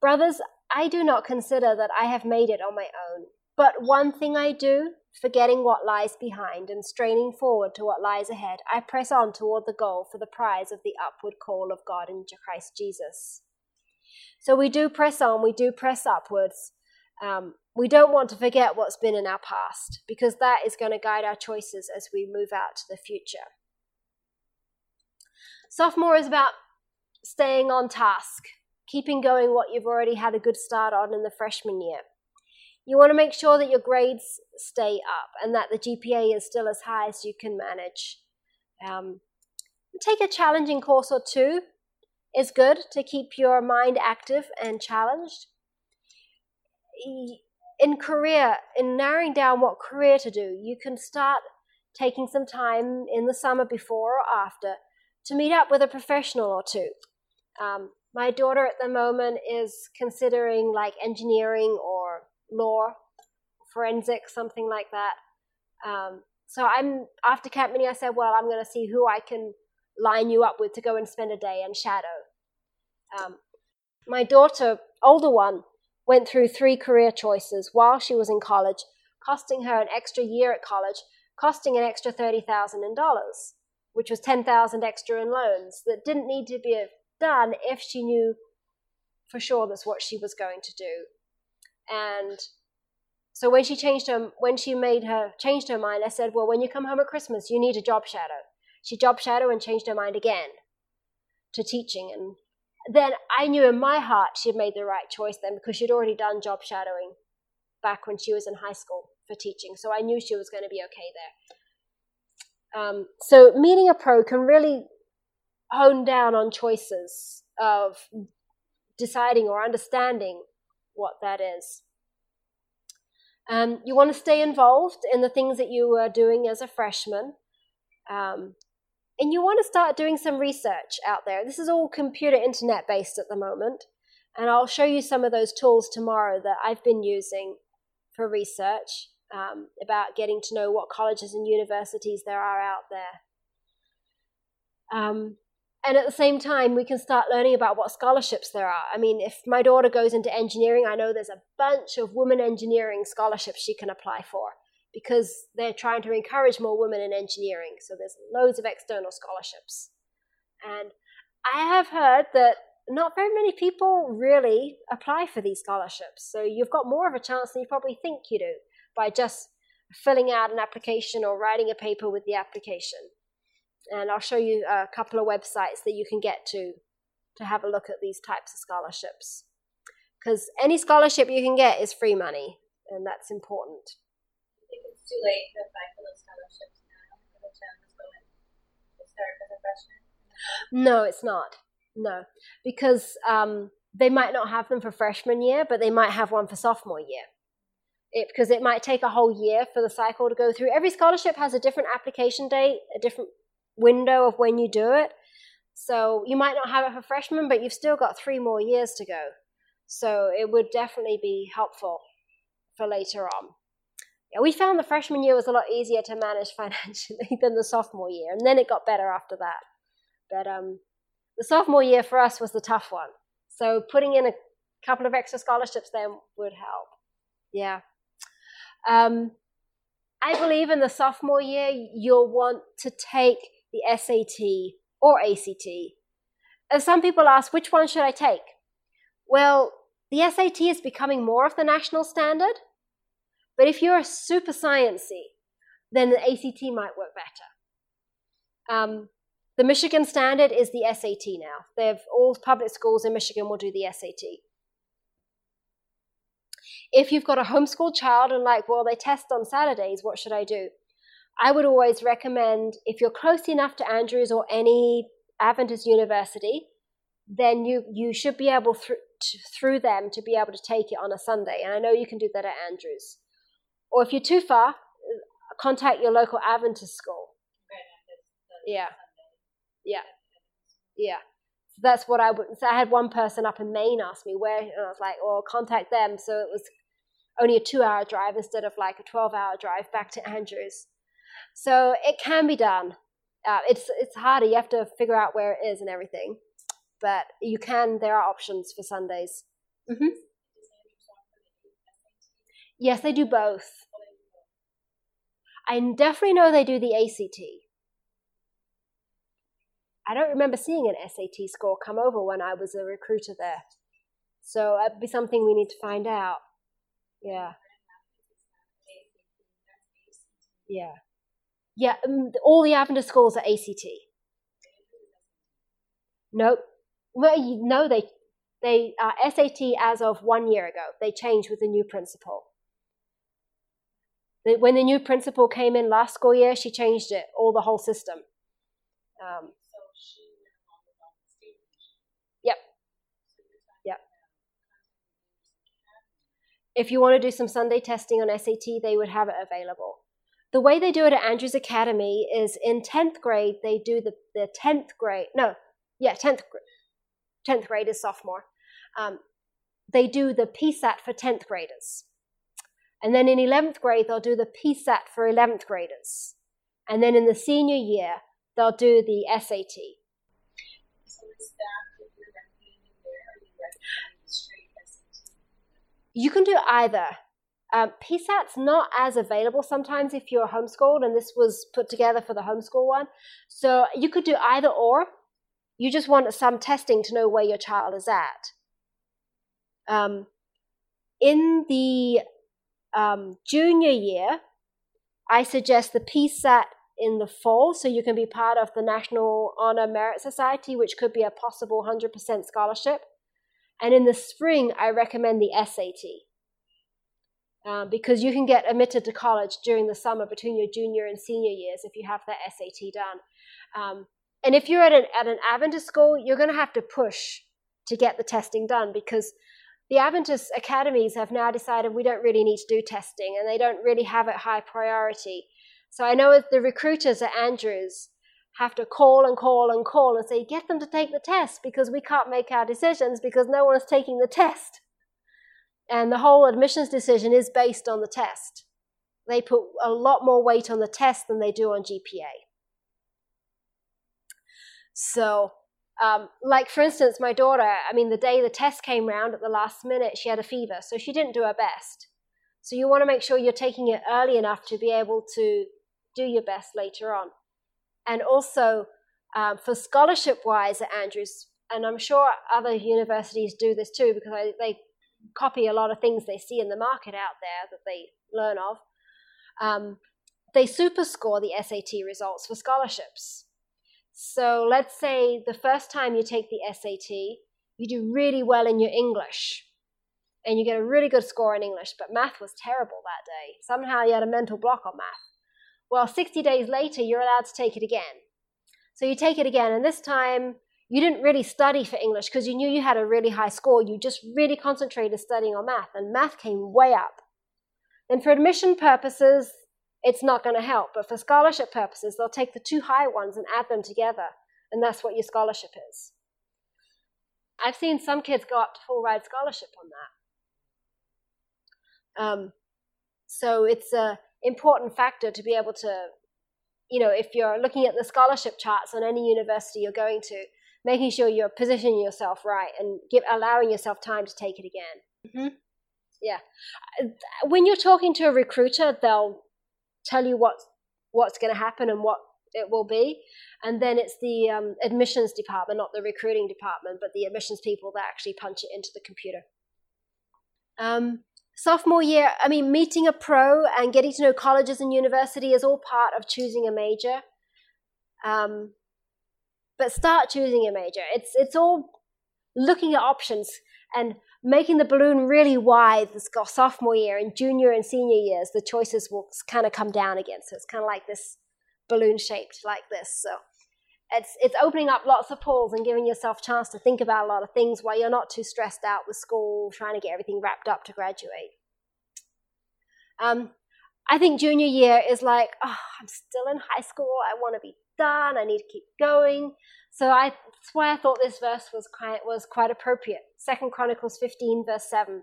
Brothers, I do not consider that I have made it on my own, but one thing I do, forgetting what lies behind and straining forward to what lies ahead, I press on toward the goal for the prize of the upward call of God in Christ Jesus. So we do press on, we do press upwards. Um, we don't want to forget what's been in our past because that is going to guide our choices as we move out to the future. Sophomore is about staying on task, keeping going what you've already had a good start on in the freshman year. You want to make sure that your grades stay up and that the GPA is still as high as you can manage. Um, take a challenging course or two is good to keep your mind active and challenged. In career, in narrowing down what career to do, you can start taking some time in the summer before or after to meet up with a professional or two. Um, my daughter at the moment is considering like engineering or law, forensics, something like that. Um, so I'm after camp meeting, I said, well, I'm going to see who I can line you up with to go and spend a day and shadow. Um, my daughter, older one, went through three career choices while she was in college, costing her an extra year at college, costing an extra thirty thousand in dollars, which was ten thousand extra in loans that didn't need to be done if she knew for sure that's what she was going to do. And so when she changed her, when she made her changed her mind, I said, "Well, when you come home at Christmas, you need a job shadow." She job shadow and changed her mind again to teaching, and then I knew in my heart she had made the right choice then because she'd already done job shadowing back when she was in high school for teaching. So I knew she was going to be okay there. Um, so meeting a pro can really hone down on choices of deciding or understanding what that is. Um, you want to stay involved in the things that you were doing as a freshman. Um, and you want to start doing some research out there. This is all computer internet based at the moment. And I'll show you some of those tools tomorrow that I've been using for research um, about getting to know what colleges and universities there are out there. Um, and at the same time, we can start learning about what scholarships there are. I mean, if my daughter goes into engineering, I know there's a bunch of women engineering scholarships she can apply for because they're trying to encourage more women in engineering. So there's loads of external scholarships. And I have heard that not very many people really apply for these scholarships. So you've got more of a chance than you probably think you do by just filling out an application or writing a paper with the application. And I'll show you a couple of websites that you can get to to have a look at these types of scholarships. Because any scholarship you can get is free money, and that's important too late to apply for those scholarships now for the going to start as a freshman? No, it's not. No, because um, they might not have them for freshman year, but they might have one for sophomore year. It, because it might take a whole year for the cycle to go through. Every scholarship has a different application date, a different window of when you do it. So you might not have it for freshmen, but you've still got three more years to go. So it would definitely be helpful for later on. We found the freshman year was a lot easier to manage [laughs] financially than the sophomore year, and then it got better after that. But um, the sophomore year for us was the tough one. So putting in a couple of extra scholarships then would help. Yeah. Um, I believe in the sophomore year, you'll want to take the SAT or ACT. As some people ask, which one should I take? Well, the SAT is becoming more of the national standard, but if you're a super sciencey, then the ACT might work better. Um, the Michigan standard is the SAT now. They've all public schools in Michigan will do the SAT. If you've got a homeschool child and like, well, they test on Saturdays, what should I do? I would always recommend if you're close enough to Andrews or any Adventist university, then you you should be able through through them to be able to take it on a Sunday. And I know you can do that at Andrews. Or if you're too far, contact your local Adventist school. Yeah. Yeah. Yeah. So that's what I would. So I had one person up in Maine ask me where, and I was like, "Well, contact them." So it was only a two-hour drive instead of like a twelve-hour drive back to Andrews. So it can be done. Uh, it's it's harder. You have to figure out where it is and everything, but you can. There are options for Sundays. Mm-hmm. Yes, they do both. I definitely know they do the ACT. I don't remember seeing an SAT score come over when I was a recruiter there. So that'd be something we need to find out. Yeah. Yeah. Yeah, um, all the Adventist schools are ACT. Nope. Well, you know they they are SAT as of one year ago. They changed with the new principal. When the new principal came in last school year, she changed it, all the whole system. Um, yep. Yep. If you want to do some Sunday testing on SAT, they would have it available. The way they do it at Andrews Academy is in 10th grade, they do the, the 10th grade, no, yeah, 10th, 10th grade is sophomore. Um, they do the PSAT for 10th graders. And then in 11th grade, they'll do the PSAT for 11th graders. And then in the senior year, they'll do the SAT. you can do either. Um, PSAT's not as available sometimes if you're homeschooled, and this was put together for the homeschool one. So you could do either or. You just want some testing to know where your child is at. Um, in the um, junior year, I suggest the PSAT in the fall so you can be part of the National Honor Merit Society, which could be a possible 100% scholarship. And in the spring, I recommend the SAT um, because you can get admitted to college during the summer between your junior and senior years if you have that SAT done. Um, and if you're at an, at an Adventist school, you're going to have to push to get the testing done because the Adventist academies have now decided we don't really need to do testing and they don't really have it high priority. So I know the recruiters at Andrews have to call and call and call and say, get them to take the test because we can't make our decisions because no one's taking the test. And the whole admissions decision is based on the test. They put a lot more weight on the test than they do on GPA. So, um, like for instance, my daughter, I mean, the day the test came round at the last minute, she had a fever, so she didn't do her best. So, you want to make sure you're taking it early enough to be able to do your best later on. And also, um, for scholarship wise at Andrews, and I'm sure other universities do this too because I, they copy a lot of things they see in the market out there that they learn of. Um, they superscore the SAT results for scholarships. So let's say the first time you take the SAT, you do really well in your English and you get a really good score in English, but math was terrible that day. Somehow you had a mental block on math. Well, 60 days later, you're allowed to take it again. So you take it again, and this time you didn't really study for English because you knew you had a really high score. You just really concentrated studying on math, and math came way up. Then, for admission purposes, it's not going to help. But for scholarship purposes, they'll take the two high ones and add them together, and that's what your scholarship is. I've seen some kids go up to full ride scholarship on that. Um, so it's an important factor to be able to, you know, if you're looking at the scholarship charts on any university you're going to, making sure you're positioning yourself right and give, allowing yourself time to take it again. Mm-hmm. Yeah. When you're talking to a recruiter, they'll tell you what what's going to happen and what it will be. And then it's the um, admissions department, not the recruiting department, but the admissions people that actually punch it into the computer. Um, sophomore year, I mean, meeting a pro and getting to know colleges and university is all part of choosing a major. Um, but start choosing a major. It's it's all looking at options and making the balloon really wide this sophomore year and junior and senior years the choices will kind of come down again. So it's kind of like this balloon shaped like this. So it's it's opening up lots of pools and giving yourself a chance to think about a lot of things while you're not too stressed out with school trying to get everything wrapped up to graduate. Um, i think junior year is like oh i'm still in high school. I want to be done. I need to keep going so I, that's why I thought this verse was quite, was quite appropriate. Second Chronicles 15, verse 7.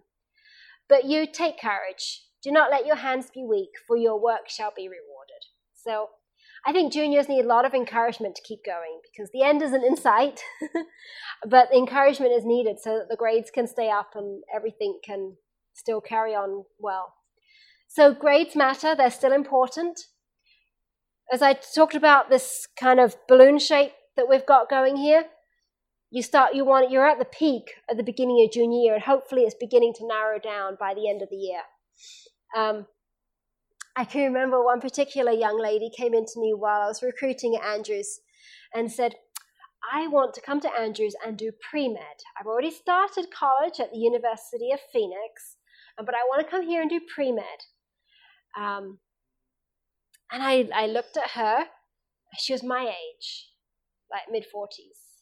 But you take courage. Do not let your hands be weak, for your work shall be rewarded. So I think juniors need a lot of encouragement to keep going because the end isn't in sight, [laughs] but encouragement is needed so that the grades can stay up and everything can still carry on well. So grades matter, they're still important. As I talked about this kind of balloon shape that we've got going here, you start you want you're at the peak at the beginning of junior year, and hopefully it's beginning to narrow down by the end of the year. Um, I can remember one particular young lady came into me while I was recruiting at Andrews and said, I want to come to Andrews and do pre med. I've already started college at the University of Phoenix, but I want to come here and do pre med. Um, and I, I looked at her. She was my age like mid 40s,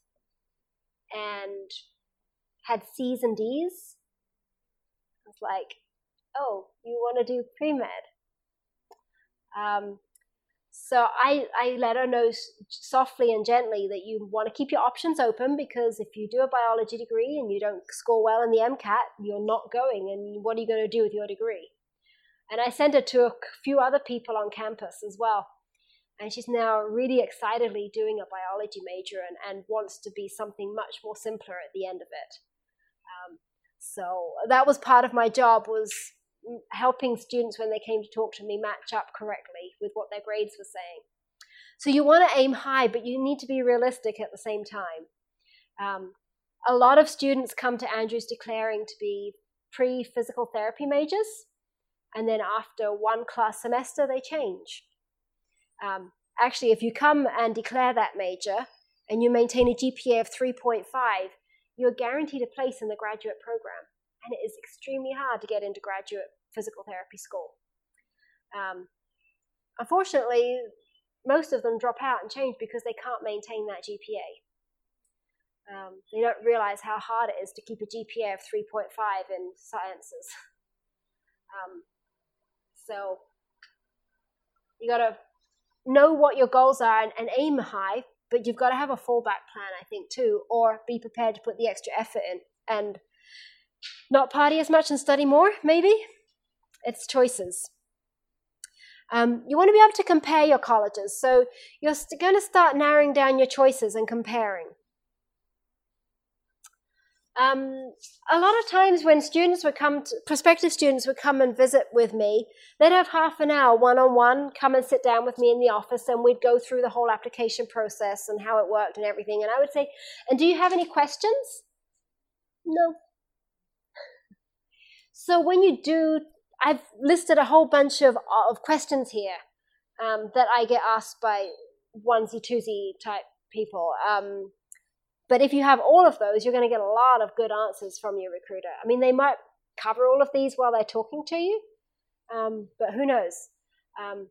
and had C's and D's. I was like, oh, you want to do pre med? Um, so I, I let her know softly and gently that you want to keep your options open because if you do a biology degree and you don't score well in the MCAT, you're not going. And what are you going to do with your degree? And I sent her to a few other people on campus as well and she's now really excitedly doing a biology major and, and wants to be something much more simpler at the end of it. Um, so that was part of my job was helping students when they came to talk to me match up correctly with what their grades were saying. So you want to aim high, but you need to be realistic at the same time. Um, a lot of students come to Andrews declaring to be pre physical therapy majors, and then after one class semester, they change. Um, actually, if you come and declare that major and you maintain a GPA of 3.5, you're guaranteed a place in the graduate program. And it is extremely hard to get into graduate physical therapy school. Um, unfortunately, most of them drop out and change because they can't maintain that GPA. Um, they don't realize how hard it is to keep a GPA of 3.5 in sciences. [laughs] Um, so you got to know what your goals are and, and aim high, but you've got to have a fallback plan, I think, too, or be prepared to put the extra effort in and not party as much and study more, maybe. It's choices. Um, you want to be able to compare your colleges. So you're going to start narrowing down your choices and comparing. Um, a lot of times when students would come, to, prospective students would come and visit with me, they'd have half an hour one on one, come and sit down with me in the office, and we'd go through the whole application process and how it worked and everything. And I would say, And do you have any questions? No. [laughs] So when you do, I've listed a whole bunch of, of questions here um, that I get asked by onesie twosie type people. Um, but if you have all of those, you're going to get a lot of good answers from your recruiter. I mean, they might cover all of these while they're talking to you, um, but who knows? Um,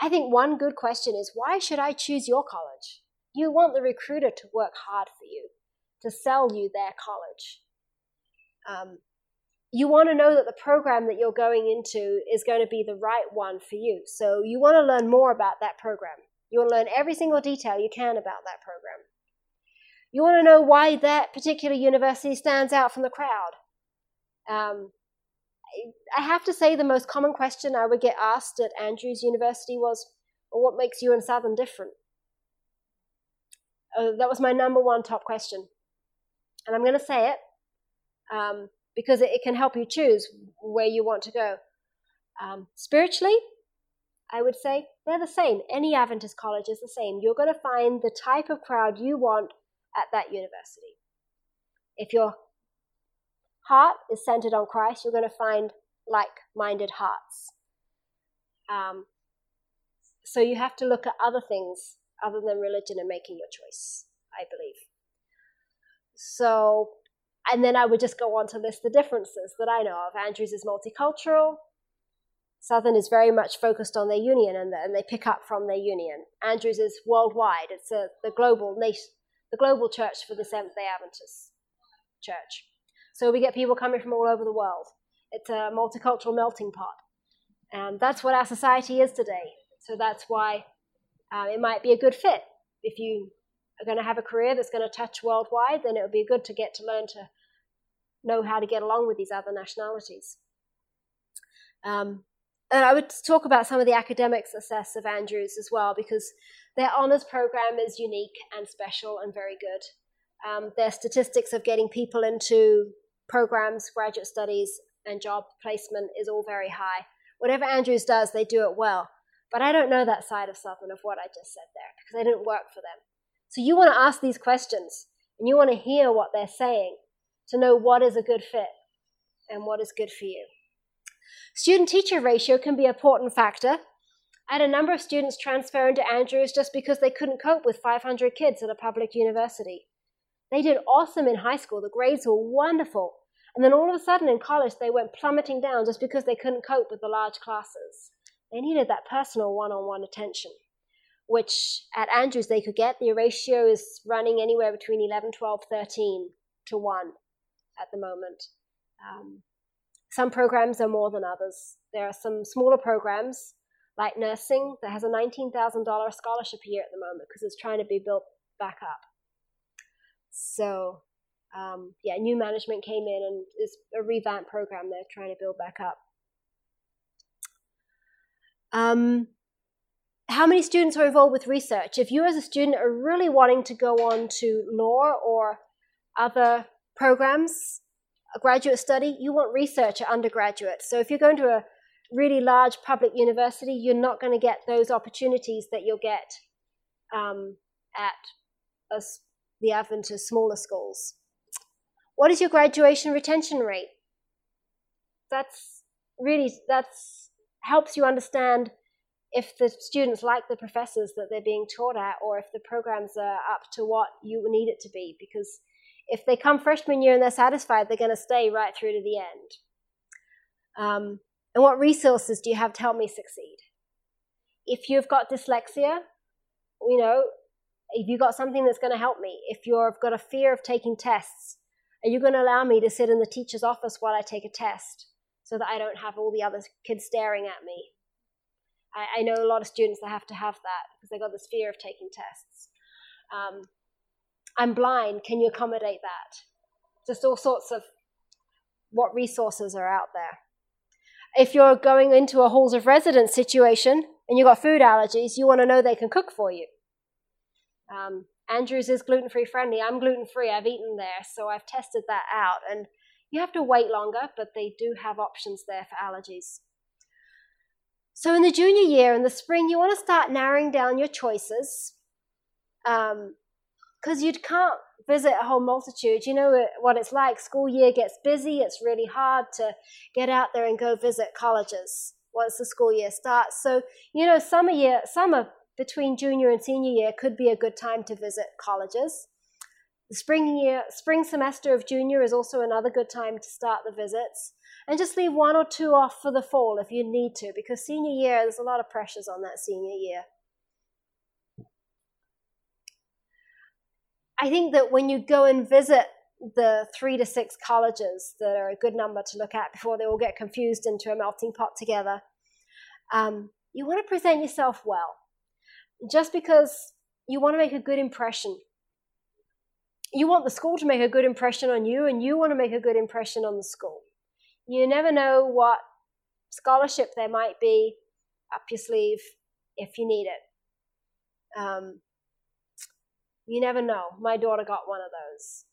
I think one good question is why should I choose your college? You want the recruiter to work hard for you, to sell you their college. Um, you want to know that the program that you're going into is going to be the right one for you. So you want to learn more about that program. You want to learn every single detail you can about that program. You want to know why that particular university stands out from the crowd. Um, I have to say, the most common question I would get asked at Andrews University was, well, What makes you and Southern different? Uh, that was my number one top question. And I'm going to say it. Um, because it, it can help you choose where you want to go. Um, spiritually, I would say they're the same. Any Adventist college is the same. You're going to find the type of crowd you want at that university. If your heart is centered on Christ, you're going to find like minded hearts. Um, so you have to look at other things other than religion and making your choice, I believe. So and then I would just go on to list the differences that I know of. Andrews is multicultural. Southern is very much focused on their union and, they pick up from their union. Andrews is worldwide. It's a, the global nation, the global church for the Seventh Day Adventist church. So we get people coming from all over the world. It's a multicultural melting pot. And that's what our society is today. So that's why uh, it might be a good fit. If you are going to have a career that's going to touch worldwide, then it would be good to get to learn to know how to get along with these other nationalities. Um, and I would talk about some of the academic success of Andrews as well, because their honors program is unique and special and very good. Um, their statistics of getting people into programs, graduate studies, and job placement is all very high. Whatever Andrews does, they do it well. But I don't know that side of Southern of what I just said there because I didn't work for them. So you want to ask these questions and you want to hear what they're saying to know what is a good fit and what is good for you. Student teacher ratio can be an important factor. I had a number of students transfer into Andrews just because they couldn't cope with 500 kids at a public university. They did awesome in high school, the grades were wonderful. And then all of a sudden in college, they went plummeting down just because they couldn't cope with the large classes. They needed that personal one on one attention, which at Andrews they could get. The ratio is running anywhere between 11, 12, 13 to 1 at the moment. Um, some programs are more than others. There are some smaller programs like nursing that has a $19,000 scholarship a year at the moment because it's trying to be built back up. So, um, yeah, new management came in and it's a revamped program they're trying to build back up. Um, how many students are involved with research? If you as a student are really wanting to go on to law or other programs, a graduate study, you want research at undergraduate. So if you're going to a really large public university, you're not going to get those opportunities that you'll get um, at a, the Adventist smaller schools. What is your graduation retention rate? That's really that's helps you understand if the students like the professors that they're being taught at or if the programs are up to what you need it to be because if they come freshman year and they're satisfied, they're going to stay right through to the end. Um, and what resources do you have to help me succeed? If you've got dyslexia, you know, if you've got something that's going to help me, if you've got a fear of taking tests, are you going to allow me to sit in the teacher's office while I take a test so that I don't have all the other kids staring at me? I, I know a lot of students that have to have that because they've got this fear of taking tests. Um, I'm blind. Can you accommodate that? Just all sorts of what resources are out there. If you're going into a halls of residence situation and you've got food allergies, you want to know they can cook for you. Um, Andrews is gluten free friendly. I'm gluten free. I've eaten there, so I've tested that out. And you have to wait longer, but they do have options there for allergies. So, in the junior year, in the spring, you want to start narrowing down your choices. Um, because you can't visit a whole multitude. You know what it's like. School year gets busy. It's really hard to get out there and go visit colleges once the school year starts. So, you know, summer year, summer between junior and senior year could be a good time to visit colleges. The spring year, spring semester of junior is also another good time to start the visits. And just leave one or two off for the fall if you need to, because senior year, there's a lot of pressures on that senior year. I think that when you go and visit the three to six colleges that are a good number to look at before they all get confused into a melting pot together, um, you want to present yourself well. Just because you want to make a good impression. You want the school to make a good impression on you, and you want to make a good impression on the school. You never know what scholarship there might be up your sleeve if you need it. Um, you never know. My daughter got one of those.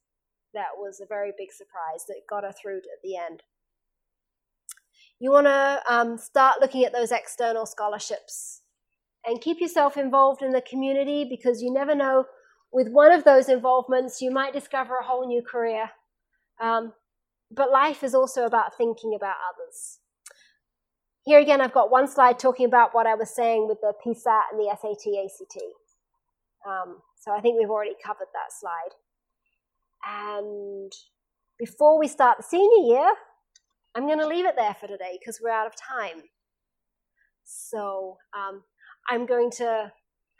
That was a very big surprise that got her through at the end. You want to um, start looking at those external scholarships and keep yourself involved in the community because you never know. With one of those involvements, you might discover a whole new career. Um, but life is also about thinking about others. Here again, I've got one slide talking about what I was saying with the PSAT and the SAT ACT. Um, so I think we've already covered that slide. And before we start the senior year, I'm going to leave it there for today because we're out of time. So um, I'm going to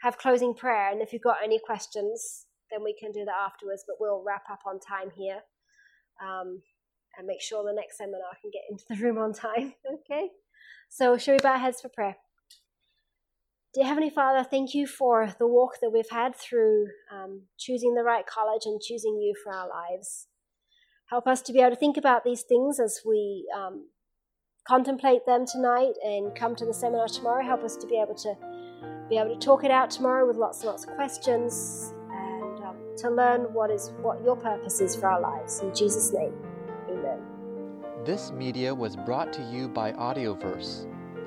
have closing prayer, and if you've got any questions, then we can do that afterwards. But we'll wrap up on time here um, and make sure the next seminar can get into the room on time. [laughs] okay? So, shall we bow our heads for prayer? Dear Heavenly Father, thank you for the walk that we've had through um, choosing the right college and choosing you for our lives. Help us to be able to think about these things as we um, contemplate them tonight and come to the seminar tomorrow. Help us to be able to be able to talk it out tomorrow with lots and lots of questions and um, to learn what is what your purpose is for our lives. In Jesus' name, Amen. This media was brought to you by Audioverse